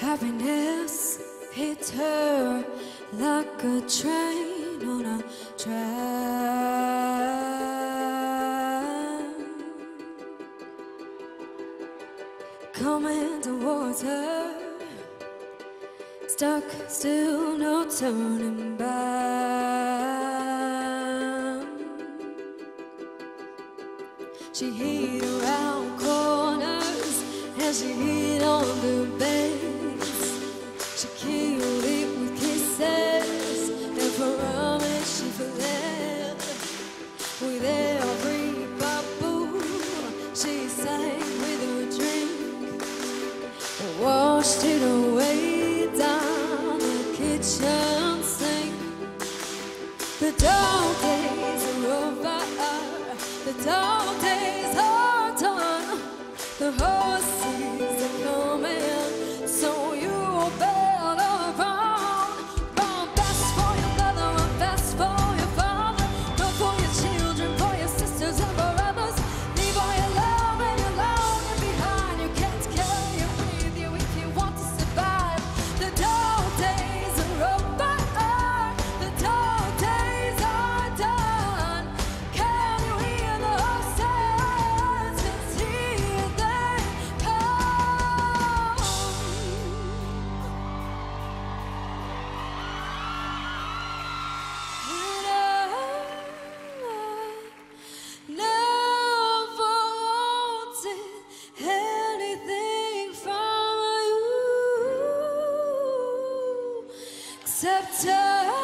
Happiness hits her like a train on a track. Coming towards her, stuck, still no turning back. She hit around corners and she hit on the base. She killed it with kisses and promise she fled. With every bubble, she sang with her drink and washed it away down the kitchen sink. The dark days are over. The dark days are done. The horses are coming, so you September.